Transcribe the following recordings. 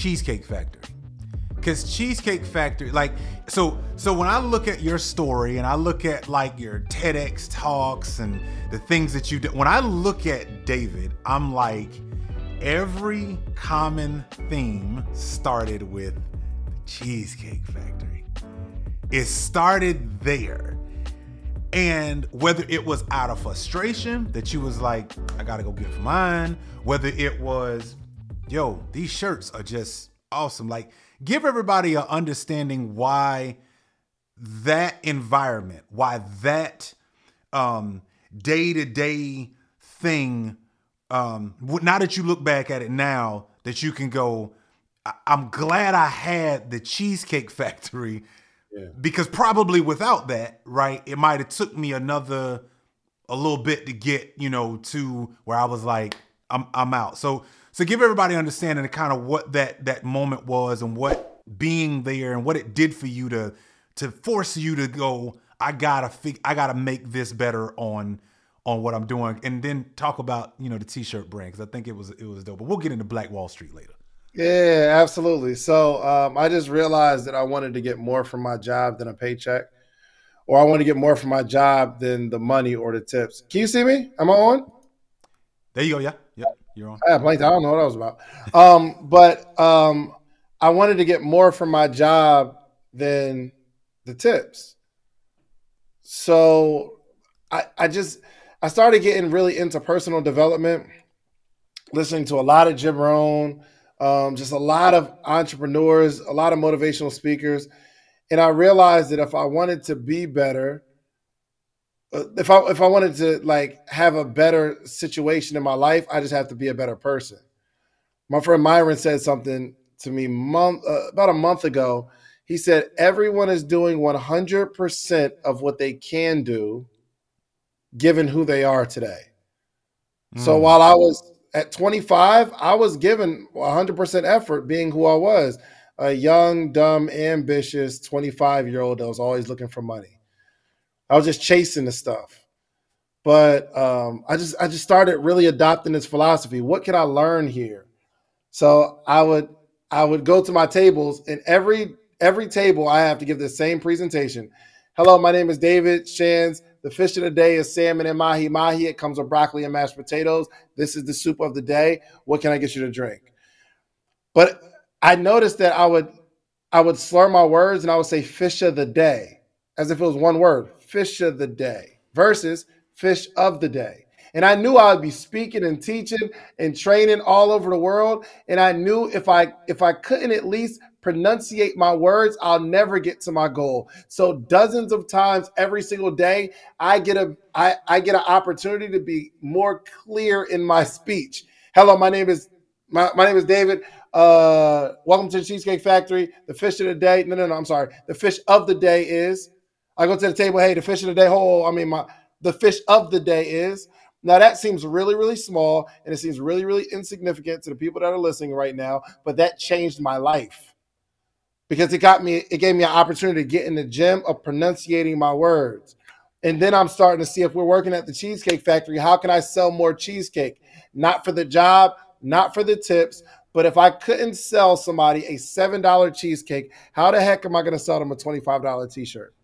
Cheesecake Factory. Cause Cheesecake Factory, like, so so when I look at your story and I look at like your TEDx talks and the things that you do, when I look at David, I'm like, every common theme started with the Cheesecake Factory. It started there. And whether it was out of frustration that you was like, I gotta go get mine, whether it was, yo, these shirts are just awesome. Like, give everybody an understanding why that environment, why that um day-to-day thing um now that you look back at it now that you can go I- i'm glad i had the cheesecake factory Yeah. because probably without that right it might have took me another a little bit to get you know to where i was like i'm i'm out so so give everybody understanding of kind of what that that moment was and what being there and what it did for you to to force you to go i gotta fig- i gotta make this better on on what i'm doing and then talk about you know the t-shirt brand because i think it was it was dope but we'll get into black wall street later Yeah, absolutely. So um, I just realized that I wanted to get more from my job than a paycheck, or I want to get more from my job than the money or the tips. Can you see me? Am I on? there you go yeah you're on I blanked. I don't know what I was about. Um, but um, I wanted to get more from my job than the tips. So I, I just I started getting really into personal development, listening to a lot of Jim Rohn, um, just a lot of entrepreneurs, a lot of motivational speakers, and I realized that if I wanted to be better, if I if I wanted to like have a better situation in my life, I just have to be a better person. My friend Myron said something to me month uh, about a month ago. He said everyone is doing 100% of what they can do given who they are today. So Mm. while I was at 25, I was given 100% effort being who I was, a young, dumb, ambitious 25-year-old that was always looking for money. I was just chasing the stuff. But um, I just I just started really adopting this philosophy. What can I learn here? So I would I would go to my tables and every every table I have to give the same presentation. Hello, my name is David Shands. The fish of the day is salmon and mahi mahi. It comes with broccoli and mashed potatoes. This is the soup of the day. What can I get you to drink? But I noticed that I would I would slur my words and I would say fish of the day as if it was one word, fish of the day versus fish of the day. And I knew I would be speaking and teaching and training all over the world. And I knew if I if I couldn't at least pronunciate my words, I'll never get to my goal. So dozens of times every single day, I get a I, I get an opportunity to be more clear in my speech. Hello, my name is my, my name is David. Uh, welcome to the Cheesecake Factory. The fish of the day. No, no, no. I'm sorry. The fish of the day is. I go to the table. Hey, the fish of the day. Oh, I mean, my the fish of the day is. Now that seems really, really small, and it seems really, really insignificant to the people that are listening right now. But that changed my life because it got me. It gave me an opportunity to get in the gym of pronunciating my words. And then I'm starting to see if we're working at the Cheesecake Factory, how can I sell more cheesecake? Not for the job, not for the tips, but if I couldn't sell somebody a $7 cheesecake, how the heck am I going to sell them a $25 t shirt?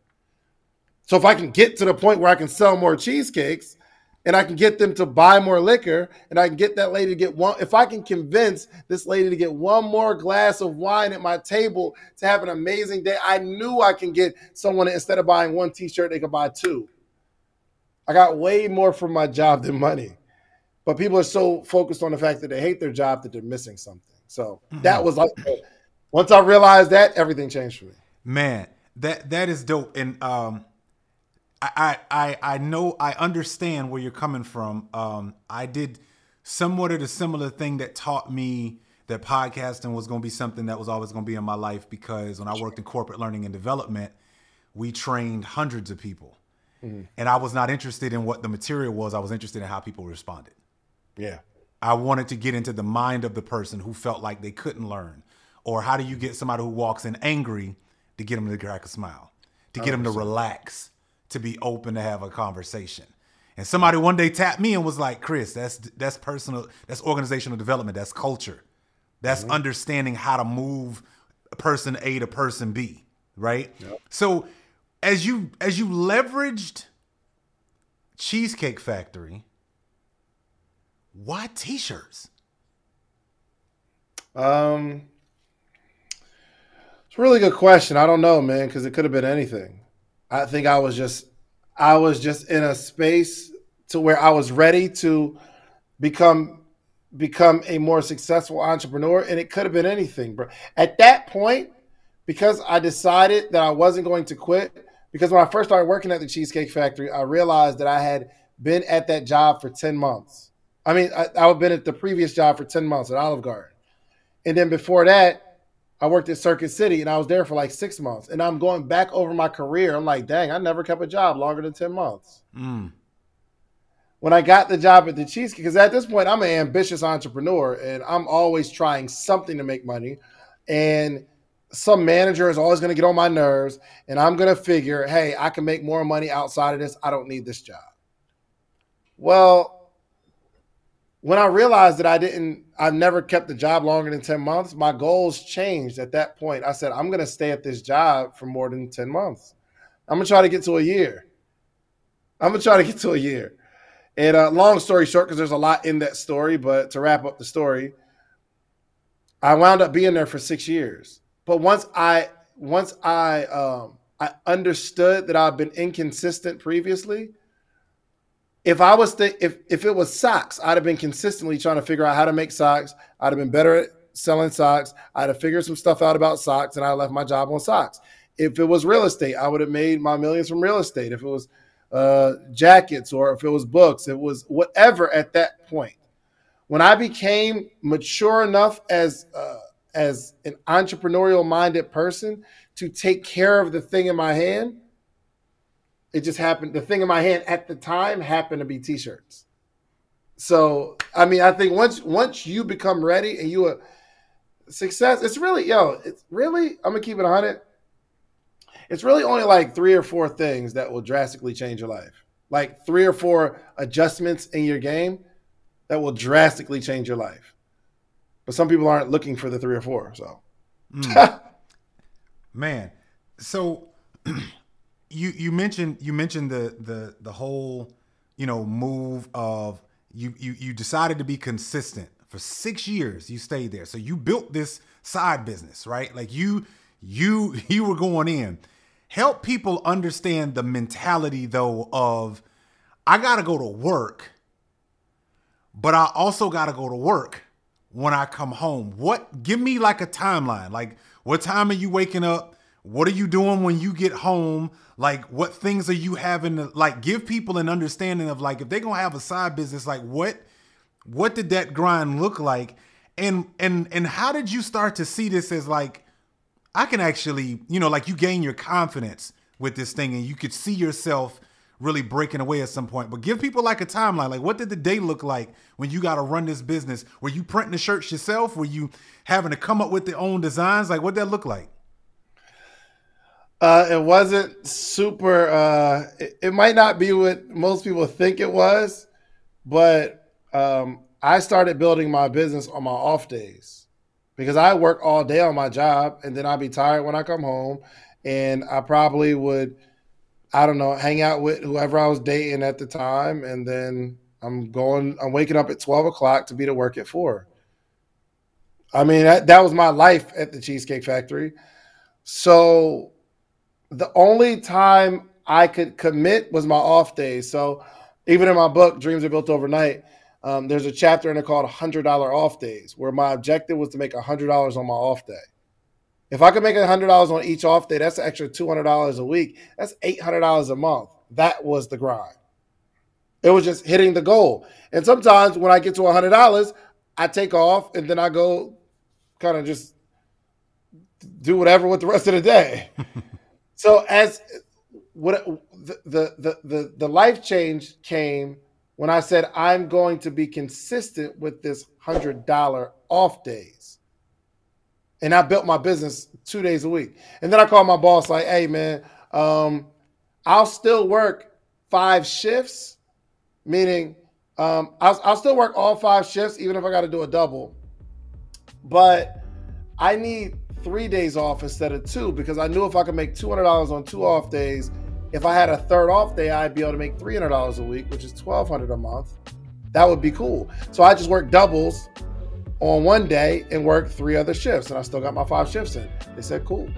So if I can get to the point where I can sell more cheesecakes and I can get them to buy more liquor and I can get that lady to get one, if I can convince this lady to get one more glass of wine at my table to have an amazing day, I knew I can get someone instead of buying one t shirt, they could buy two. I got way more from my job than money. But people are so focused on the fact that they hate their job that they're missing something. So that was like once I realized that, everything changed for me. Man, that that is dope. And um I I I know I understand where you're coming from. Um I did somewhat of the similar thing that taught me that podcasting was going to be something that was always going to be in my life because when I worked in corporate learning and development, we trained hundreds of people. And I was not interested in what the material was. I was interested in how people responded. Yeah. I wanted to get into the mind of the person who felt like they couldn't learn. Or how do you get somebody who walks in angry to get them to crack a smile, to get them to relax, to be open to have a conversation. And somebody one day tapped me and was like, "Chris, that's that's personal, that's organizational development, that's culture. That's mm-hmm. understanding how to move person A to person B, right? Yep. So as you as you leveraged Cheesecake Factory, why t-shirts? Um it's a really good question. I don't know, man, because it could have been anything. I think I was just I was just in a space to where I was ready to become become a more successful entrepreneur and it could have been anything bro. At that point because i decided that i wasn't going to quit because when i first started working at the cheesecake factory i realized that i had been at that job for 10 months. I mean i, I had been at the previous job for 10 months at olive garden. And then before that i worked at circuit city and i was there for like six months and i'm going back over my career i'm like dang i never kept a job longer than 10 months mm when I got the job at the Cheesecake, because at this point I'm an ambitious entrepreneur and I'm always trying something to make money. And some manager is always going to get on my nerves, and I'm going to figure, hey, I can make more money outside of this. I don't need this job. Well, when I realized that I didn't, I've never kept the job longer than 10 months, my goals changed at that point. I said, I'm going to stay at this job for more than 10 months. I'm going to try to get to a year. I'm going to try to get to a year. And uh, long story short, because there's a lot in that story, but to wrap up the story, I wound up being there for six years. But once I once I um, I understood that I've been inconsistent previously. If I was if if it was socks, I'd have been consistently trying to figure out how to make socks. I'd have been better at selling socks. I'd have figured some stuff out about socks, and I left my job on socks. If it was real estate, I would have made my millions from real estate. If it was uh, jackets or if it was books, it was whatever at that point. When I became mature enough as uh, as an entrepreneurial minded person to take care of the thing in my hand, it just happened. The thing in my hand at the time happened to be t-shirts. So I mean, I think once once you become ready and you a success, it's really yo, it's really I'm gonna keep it hundred it's really only like three or four things that will drastically change your life. Like three or four adjustments in your game that will drastically change your life. But some people aren't looking for the three or four. So, mm. man, so you you mentioned you mentioned the the the whole you know move of you you you decided to be consistent for six years. You stayed there, so you built this side business, right? Like you you you were going in help people understand the mentality though of I got to go to work, but I also got to go to work when I come home. What give me like a timeline. Like what time are you waking up? What are you doing when you get home? Like what things are you having to like give people an understanding of like if they're to have a side business like what what did that grind look like? And and and how did you start to see this as like I can actually, you know, like you gain your confidence with this thing and you could see yourself really breaking away at some point. But give people like a timeline. Like, what did the day look like when you got to run this business? Were you printing the shirts yourself? Were you having to come up with their own designs? Like, what that look like? Uh, it wasn't super. Uh, it, it, might not be what most people think it was, but um, I started building my business on my off days because I work all day on my job and then I'd be tired when I come home and I probably would I don't know, hang out with whoever I was dating at the time and then I'm going I'm waking up at 12 o'clock to be to work at four. I mean that, that was my life at the Cheesecake Factory. So the only time I could commit was my off days. So even in my book, Dreams Are Built Overnight, um, there's a chapter in it called $100 off days, where my objective was to make $100 on my off day. If I could make $100 on each off day, that's an extra $200 a week. That's $800 a month. That was the grind. It was just hitting the goal. And sometimes when I get to $100, I take off and then I go kind of just do whatever with the rest of the day. so as what the, the the the life change came when I said I'm going to be consistent with this $100 off days. And I built my business two days a week. And then I called my boss, like, hey, man, um, I'll still work five shifts, meaning um, I'll, I'll still work all five shifts, even if I got to do a double. but I need three days off instead of two because I knew if I could make two hundred dollars on two off days, if I had a third off day, I'd be able to make three hundred dollars a week, which is twelve hundred a month. That would be cool. So I just worked doubles on one day and worked three other shifts, and I still got my five shifts in. They said cool.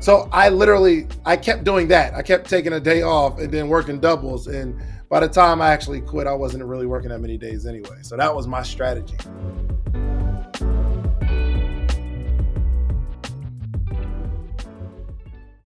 So I literally I kept doing that. I kept taking a day off and then working doubles. And by the time I actually quit, I wasn't really working that many days anyway. So that was my strategy.